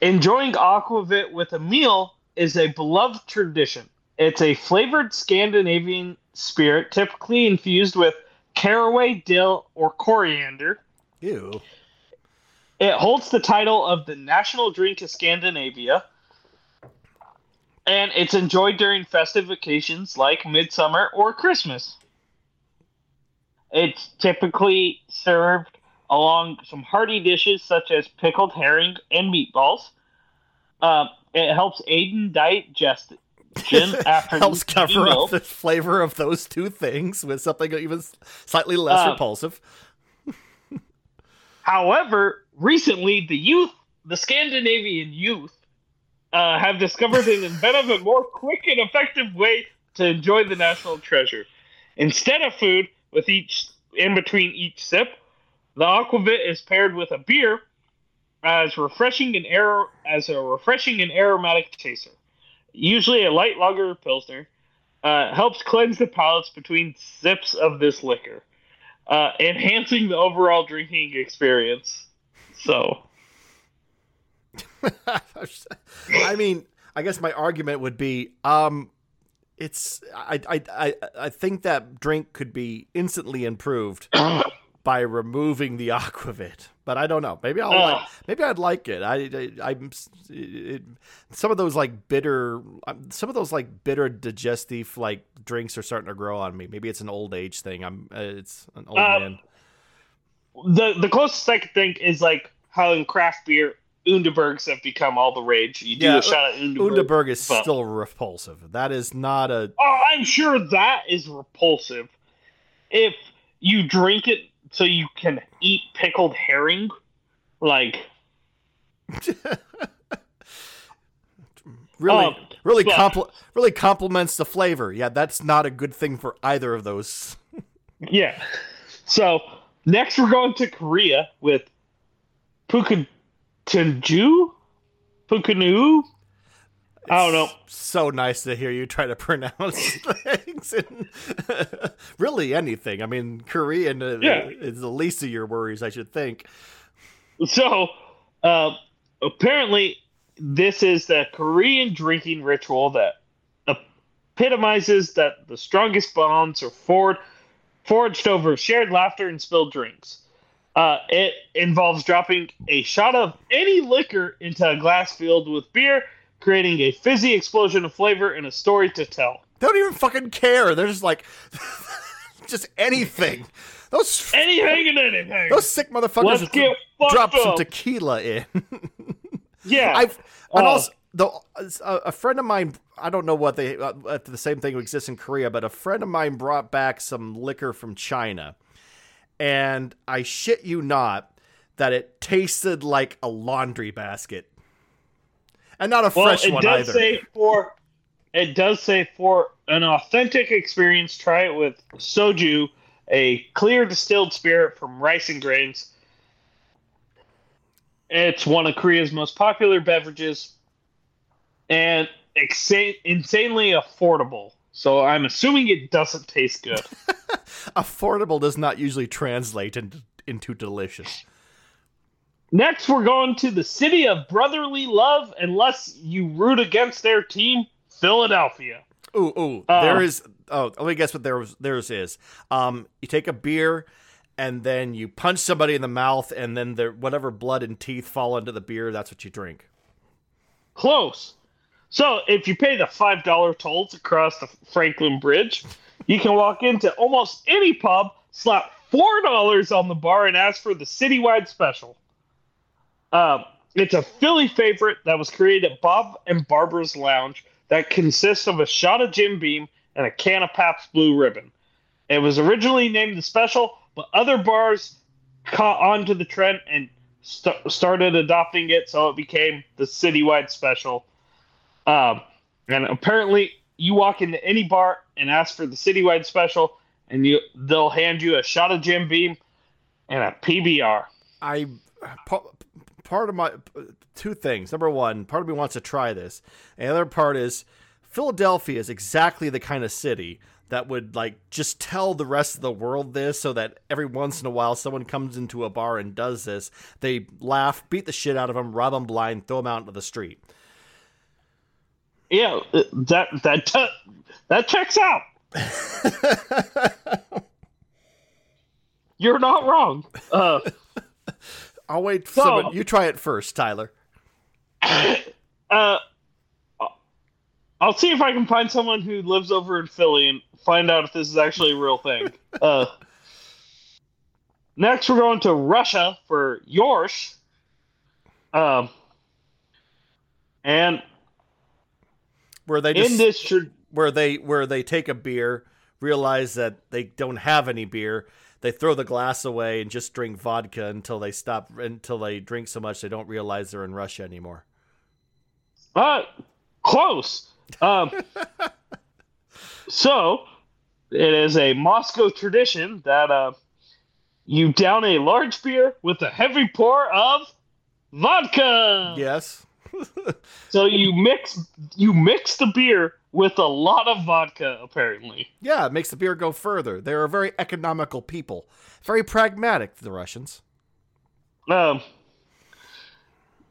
enjoying aquavit with a meal is a beloved tradition. It's a flavored Scandinavian spirit, typically infused with caraway, dill, or coriander. Ew. It holds the title of the national drink of Scandinavia, and it's enjoyed during festive occasions like midsummer or Christmas. It's typically served along some hearty dishes such as pickled herring and meatballs. Um, it helps aid in digestion *laughs* after Helps cover up the flavor of those two things with something even slightly less Uh, repulsive. *laughs* However, recently the youth, the Scandinavian youth, uh, have discovered an *laughs* inventive and more quick and effective way to enjoy the national treasure. Instead of food, with each in between each sip, the aquavit is paired with a beer as refreshing and aer- as a refreshing and aromatic chaser. Usually a light lager or pilsner. Uh, helps cleanse the palates between sips of this liquor uh, enhancing the overall drinking experience. So, *laughs* I mean, I guess my argument would be, um, it's I I I I think that drink could be instantly improved *coughs* by removing the *laughs* aquavit. But I don't know. Maybe I'll like, maybe I'd like it. I, I I'm it, some of those like bitter um, some of those like bitter digestive like drinks are starting to grow on me. Maybe it's an old age thing. I'm uh, it's an old Uh, man. the the closest I could think is like how in craft beer, Underbergs have become all the rage. You do Yeah, a shot at Underberg. Underberg is but- still repulsive. That is not a Oh, I'm sure that is repulsive. If you drink it so you can eat pickled herring, like *laughs* really Um, really but- compl- really complements the flavor. Yeah, that's not a good thing for either of those. *laughs* yeah. So next we're going to Korea with Pukatunju, Pukanu. I don't know. So nice to hear you try to *laughs* pronounce things. And *laughs* really, anything. I mean, Korean uh, Yeah. is the least of your worries, I should think. So, uh, apparently, this is the Korean drinking ritual that epitomizes that the strongest bonds are forged, forged over shared laughter and spilled drinks. Uh, it involves dropping a shot of any liquor into a glass filled with beer, creating a fizzy explosion of flavor and a story to tell. They don't even fucking care. They're just like, *laughs* just anything. Those Anything and anything. those sick motherfuckers Let's get fucked drop some tequila in. *laughs* yeah. I've and Oh. also a friend of mine. I don't know what they uh, the same thing exists in Korea, but a friend of mine brought back some liquor from China, and I shit you not that it tasted like a laundry basket, and not a Well, fresh it one does either. say for it does say for an authentic experience, try it with soju, a clear distilled spirit from rice and grains. It's one of Korea's most popular beverages, and exa- insanely affordable. So I'm assuming it doesn't taste good. *laughs* Affordable does not usually translate into into delicious. Next, we're going to the city of brotherly love, unless you root against their team, Philadelphia. Ooh, ooh. Uh, there is. Oh, let me guess what theirs theirs is. Um, you take a beer, and then you punch somebody in the mouth, and then their whatever blood and teeth fall into the beer. That's what you drink. Close. So, if you pay the $5 tolls across the Franklin Bridge, you can walk into almost any pub, slap $4 on the bar, and ask for the citywide special. Um, it's a Philly favorite that was created at Bob and Barbara's Lounge that consists of a shot of Jim Beam and a can of Pabst Blue Ribbon. It was originally named the special, but other bars caught on to the trend and st- started adopting it, so it became the citywide special. Um, and apparently, you walk into any bar and ask for the citywide special, and you they'll hand you a shot of Jim Beam and a PBR. I pa- part of my two things. Number one, part of me wants to try this, and the other part is Philadelphia is exactly the kind of city that would like just tell the rest of the world this, so that every once in a while someone comes into a bar and does this, they laugh, beat the shit out of them, rob them blind, throw them out into the street. Yeah, uh, that that that checks out. *laughs* You're not wrong. Uh, *laughs* I'll wait. For So- someone, you try it first, Tyler. *coughs* uh, I'll see if I can find someone who lives over in Philly and find out if this is actually a real thing. *laughs* Uh, next, we're going to Russia for Yorsh. Um, and Where they just in this where they where they take a beer, realize that they don't have any beer, they throw the glass away and just drink vodka until they stop until they drink so much they don't realize they're in Russia anymore. Uh, close. Um, *laughs* so it is a Moscow tradition that uh, you down a large beer with a heavy pour of vodka. Yes. *laughs* So you mix you mix the beer with a lot of vodka, apparently. Yeah, it makes the beer go further. They're a very economical people. Very pragmatic, the Russians. Um,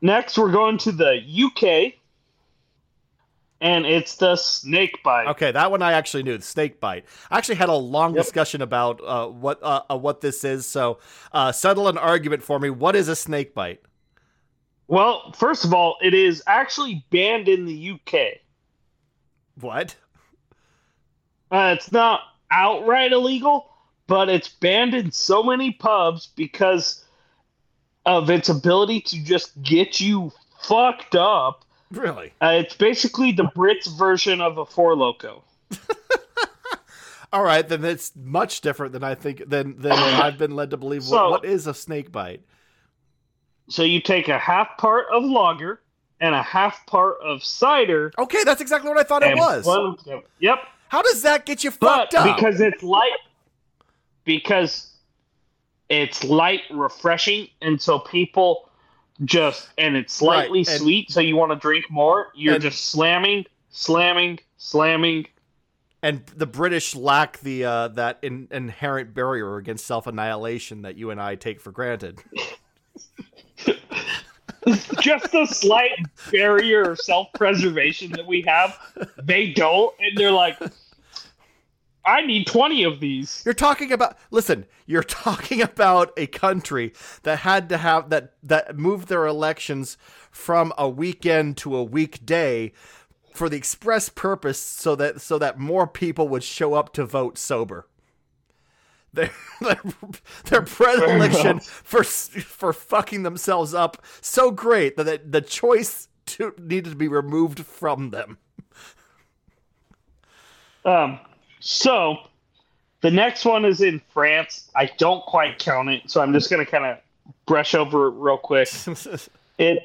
next, we're going to the UK, and it's the snake bite. Okay, that one I actually knew. The snake bite. I actually had a long Yep. discussion about uh, what uh, uh, what this is. So, uh, settle an argument for me. What is a snake bite? Well, first of all, it is actually banned in the UK. What? Uh, it's not outright illegal, but it's banned in so many pubs because of its ability to just get you fucked up. Really? Uh, it's basically the Brits version of a Four Loco. *laughs* All right, then it's much different than I think than than I've been led to believe. *laughs* So- what, what is a snake bite? So you take a half part of lager and a half part of cider. Okay, that's exactly what I thought it was. together. Yep. How does that get you But fucked up? because it's light, because it's light, refreshing, and so people just and it's slightly Right, and- sweet, so you want to drink more. You're And- just slamming, slamming, slamming. and the British lack the uh, that in, inherent barrier against self annihilation that you and I take for granted. *laughs* just the slight barrier of self-preservation that we have. They don't, and they're like, "I need twenty of these." You're talking about listen, you're talking about a country that had to have that that moved their elections from a weekend to a weekday for the express purpose so that so that more people would show up to vote sober. Their, *laughs* their, their predilection for for fucking themselves up so great that the, the choice to, needed to be removed from them. Um, so the next one is in France. I don't quite count it, so I'm just gonna kind of brush over it real quick. *laughs* It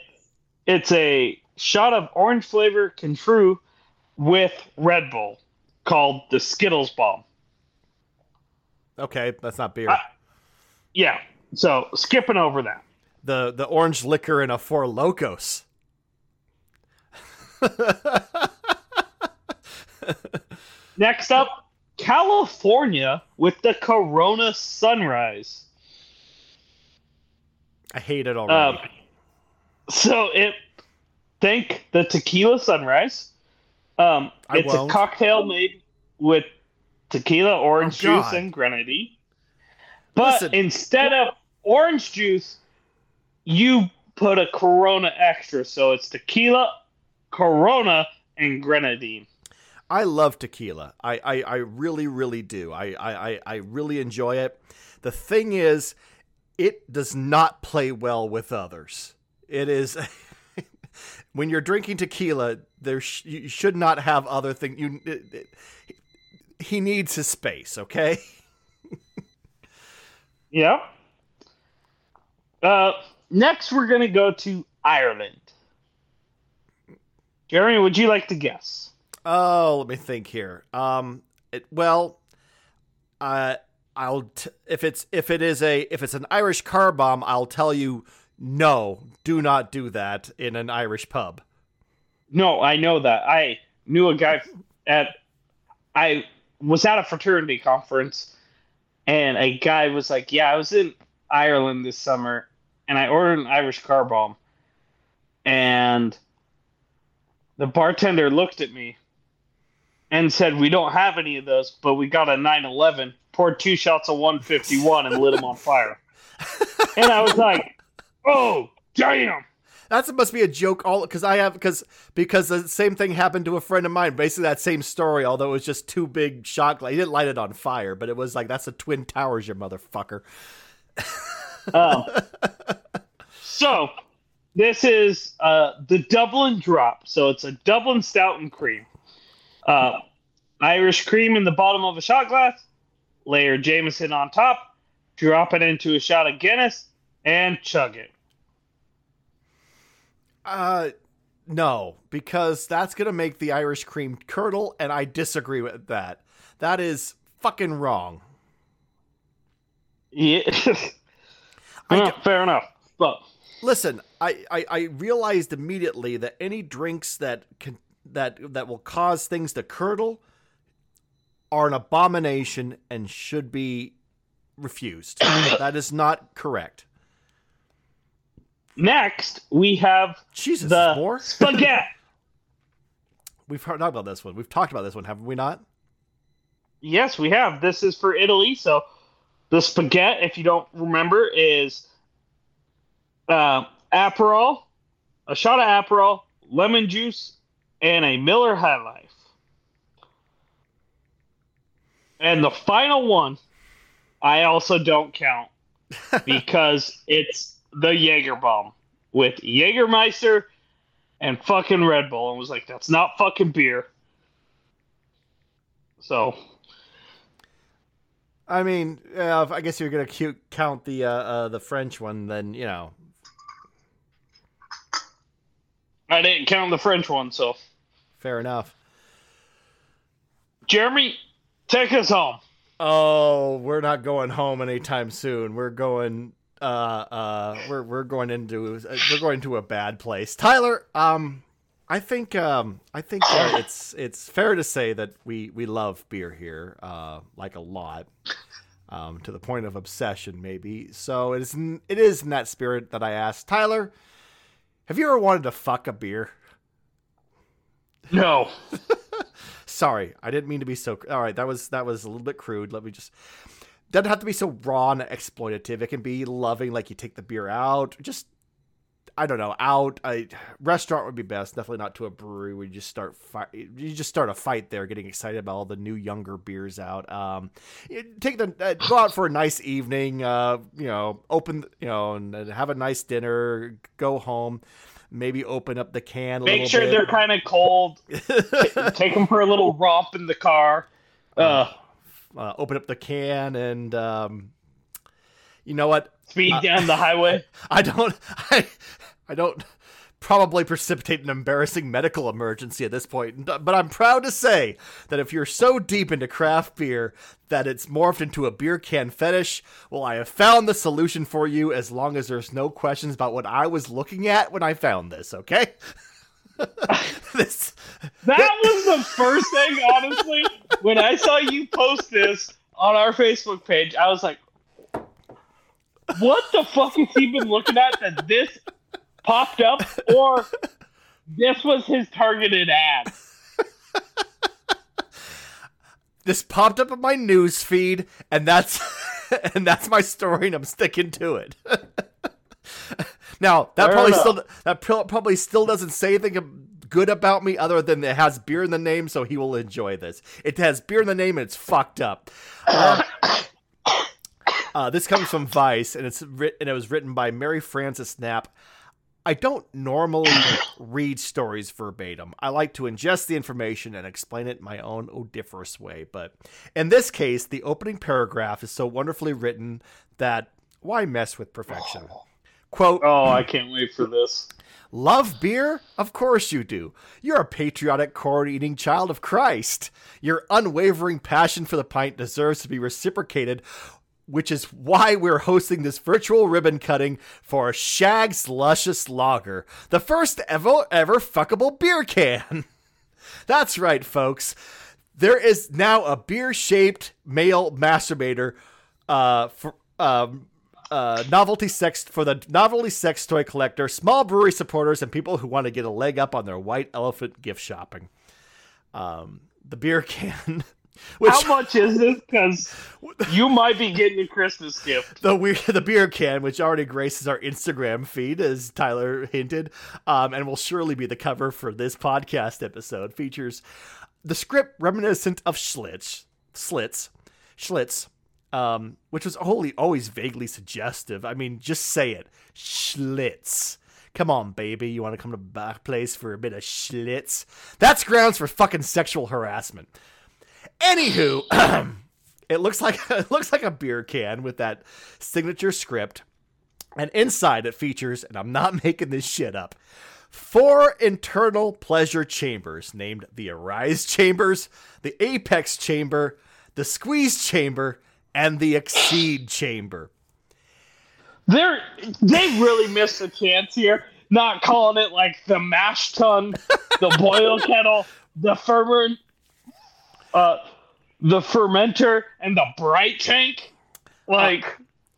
it's a shot of orange flavor Cointreau with Red Bull called the Skittles Bomb. Okay, that's not beer. I- Yeah, so skipping over that. the the orange liquor in a Four Locos. *laughs* Next up, California with the Corona Sunrise. I hate it already. Um, so it thank the tequila sunrise. Um, I it's won't. a cocktail made with tequila, orange Oh, juice, and grenadine. But Listen. instead of orange juice, you put a Corona extra, so it's tequila, Corona, and grenadine. I love tequila. I, I, I really, really do. I, I, I- I really enjoy it. The thing is, it does not play well with others. It is *laughs* when you're drinking tequila, there sh- you should not have other things. You, it- he needs his space. Okay. *laughs* Yeah. Uh, next, we're gonna go to Ireland. Jeremy, would you like to guess? Oh, let me think here. Um, it, well, uh, I'll t- if it's if it is a if it's an Irish car bomb, I'll tell you no, do not do that in an Irish pub. No, I know that. I knew a guy at. I was at a fraternity conference, and a guy was like, "Yeah, I was in Ireland this summer, and I ordered an Irish car bomb." And the bartender looked at me and said, "We don't have any of those, but we got a 911." Poured two shots of 151 and lit them on fire. *laughs* and I was like, "Oh, damn!" That must be a joke. All because I have because because the same thing happened to a friend of mine. Basically, that same story. Although it was just two big shot. Glass. He didn't light it on fire, but it was like that's the twin towers, you motherfucker. Um, *laughs* so this is uh, the Dublin drop. So it's a Dublin stout and cream. Uh, Irish cream in the bottom of a shot glass. Layer Jameson on top. Drop it into a shot of Guinness and chug it. Uh, no, because that's gonna make the Irish cream curdle, and I disagree with that. That is fucking wrong. Yeah. *laughs* D- fair enough. But Listen, I, I, I realized immediately that any drinks that can that that will cause things to curdle are an abomination and should be refused. *coughs* that is not correct. Next we have Jesus, the more? *laughs* spaghetti. We've heard about this one. We've talked about this one, haven't we not? Yes, we have. This is for Italy. So the spaghetti, if you don't remember, is uh, Aperol, a shot of Aperol, lemon juice, and a Miller High Life. And the final one, I also don't count *laughs* because it's the Jaeger bomb with Jägermeister and fucking Red Bull. And was like, that's not fucking beer. So I mean, uh, I guess you're gonna cu- count the uh, uh, the French one, then you know. I didn't count the French one, so Fair enough. Jeremy, take us home. Oh, we're not going home anytime soon. We're going uh uh we're we're going into we're going to a bad place. Tyler, um I think um I think uh, it's it's fair to say that we we love beer here uh like a lot. Um to the point of obsession maybe. So it is n- it is in that spirit that I asked Tyler, have you ever wanted to fuck a beer? No. *laughs* Sorry, I didn't mean to be so. All right, that was that was a little bit crude. Let me just. Doesn't have to be so raw and exploitative. It can be loving, like you take the beer out. Just, I don't know, out. I restaurant would be best. Definitely not to a brewery. We just start fi- You just start a fight there, getting excited about all the new younger beers out. Um, take the uh, go out for a nice evening. Uh, you know, open. You know, and, have a nice dinner. Go home. Maybe open up the can. A Make sure bit. they're kind of cold. *laughs* Take them for a little romp in the car. Uh, uh, open up the can and um, you know what speed Uh, down the highway. *laughs* i don't i i don't probably precipitate an embarrassing medical emergency at this point but i'm proud to say that if you're so deep into craft beer that it's morphed into a beer can fetish well i have found the solution for you as long as there's no questions about what i was looking at when i found this okay *laughs* *laughs* *laughs* this That was the first thing, honestly. When I saw you post this on our Facebook page, I was like, what the fuck has he been looking at that this popped up, or this was his targeted ad? This popped up in my news feed, and that's *laughs* and that's my story, and I'm sticking to it. Now that Fair probably enough. still that pro- probably still doesn't say anything good about me other than it has beer in the name, so he will enjoy this. It has beer in the name, and it's fucked up. Um, *coughs* uh, this comes from Vice, and it's writ- and it was written by Mary Frances Knapp. I don't normally *coughs* read stories verbatim. I like to ingest the information and explain it in my own odiferous way. But in this case, the opening paragraph is so wonderfully written that why mess with perfection? Quote, Oh, I can't wait for this. Love beer? Of course you do. You're a patriotic, corn eating child of Christ. Your unwavering passion for the pint deserves to be reciprocated, which is why we're hosting this virtual ribbon cutting for Shag's Luscious Lager, the first ever, ever fuckable beer can. *laughs* That's right, folks. There is now a beer shaped male masturbator uh, for. Um, uh, novelty sex for the novelty sex toy collector, small brewery supporters, and people who want to get a leg up on their white elephant gift shopping. Um, the beer *laughs* can, which How much is this? Because you *laughs* might be getting a Christmas gift. the weird the beer can, which already graces our Instagram feed, as Tyler hinted, um, and will surely be the cover for this podcast episode, features the script reminiscent of Schlitz, Slits, Schlitz, um, which was wholly always vaguely suggestive. I mean, just say it, Schlitz. Come on, baby, you want to come to back place for a bit of Schlitz? That's grounds for fucking sexual harassment. Anywho, *clears throat* it looks like *laughs* it looks like a beer can with that signature script, and inside it features, and I'm not *laughs* making this shit up, four internal pleasure chambers named the Arise Chambers, the Apex Chamber, the Squeeze Chamber, and the Exceed Chamber. They're they really missed a chance here, not calling it like the mash tun, the boil *laughs* kettle, the ferment, uh, the fermenter, and the bright tank. Like,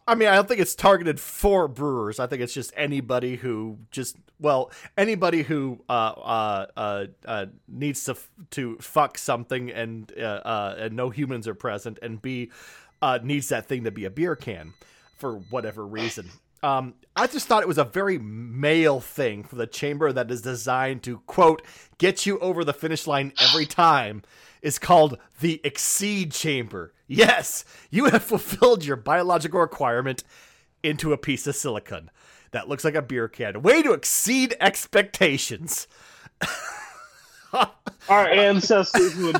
I mean, I don't think it's targeted for brewers. I think it's just anybody who just well, anybody who uh uh uh, uh needs to f- to fuck something and uh, uh and no humans are present and b uh needs that thing to be a beer can for whatever reason. Um, I just thought it was a very male thing for the chamber that is designed to quote get you over the finish line every time is called the exceed chamber. Yes, you have *laughs* fulfilled your biological requirement into a piece of silicon that looks like a beer can. Way to exceed expectations. our ancestors would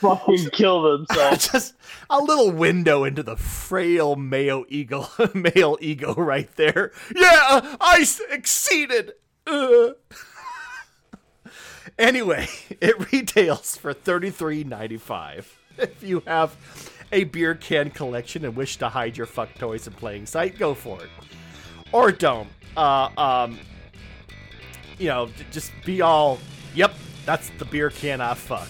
fucking *laughs* kill themselves. *laughs* Just a little window into the frail male ego, *laughs* male ego right there. Yeah, I exceeded. Uh. Anyway, it retails for thirty three ninety five. If you have a beer can collection and wish to hide your fuck toys in playing sight, go for it. Or don't. Uh, um, you know, j- just be all. Yep, that's the beer can I fuck.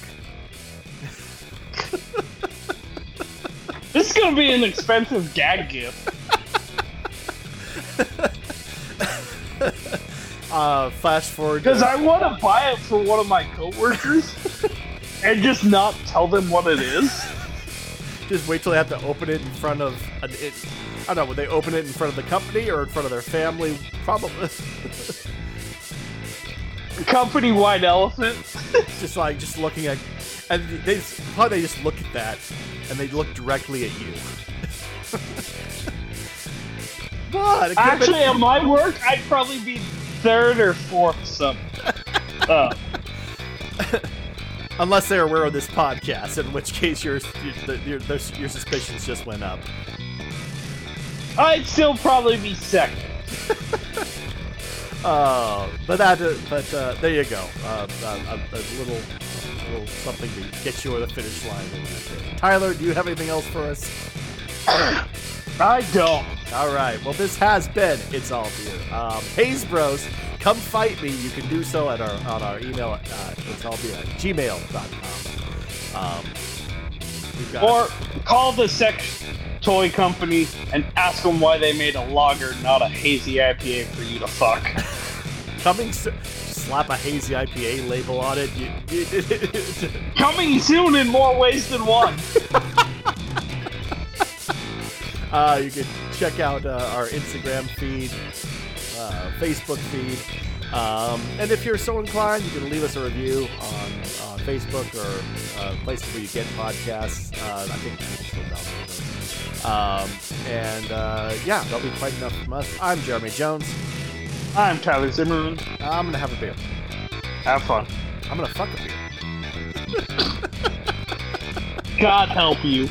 *laughs* This is gonna be an expensive gag gift. *laughs* Uh, flash forward. Because I want to buy it for one of my coworkers *laughs* and just not tell them what it is. just wait till they have to open it in front of. An, it, I don't know. Would they open it in front of the company or in front of their family? Probably. Company wide elephant. just like just looking at, and they just, probably they just look at that, and they look directly at you. *laughs* It could've been- Actually, at my work, I'd probably be third or fourth something. *laughs* Uh, *laughs* unless they're aware of this podcast, in which case your your, your, your, your suspicions just went up. I'd still probably be second. Oh, but that, uh, but uh, there you go. Uh, a, a little, little something to get you over the finish line. Tyler, do you have anything else for us? *coughs* I don't. All right. Well, this has been It's All Beer. Um, Haze Bros, come fight me. You can do so at our on our email at uh, it's all beer at gmail.com. Um, got Or call the sex toy company and ask them why they made a lager, not a hazy IPA for you to fuck. *laughs* Coming, s- slap a hazy IPA label on it. *laughs* Coming soon in more ways than one. *laughs* uh, you can check out uh, our Instagram feed, uh, Facebook feed. Um, and if you're so inclined, you can leave us a review on uh, Facebook or uh, places where you get podcasts. Uh, I think people still download those. Um, and uh, yeah, that'll be quite enough from us. I'm Jeremy Jones. I'm Tyler Zimmerman. I'm gonna have a beer. Have fun. I'm gonna fuck a beer. God help you.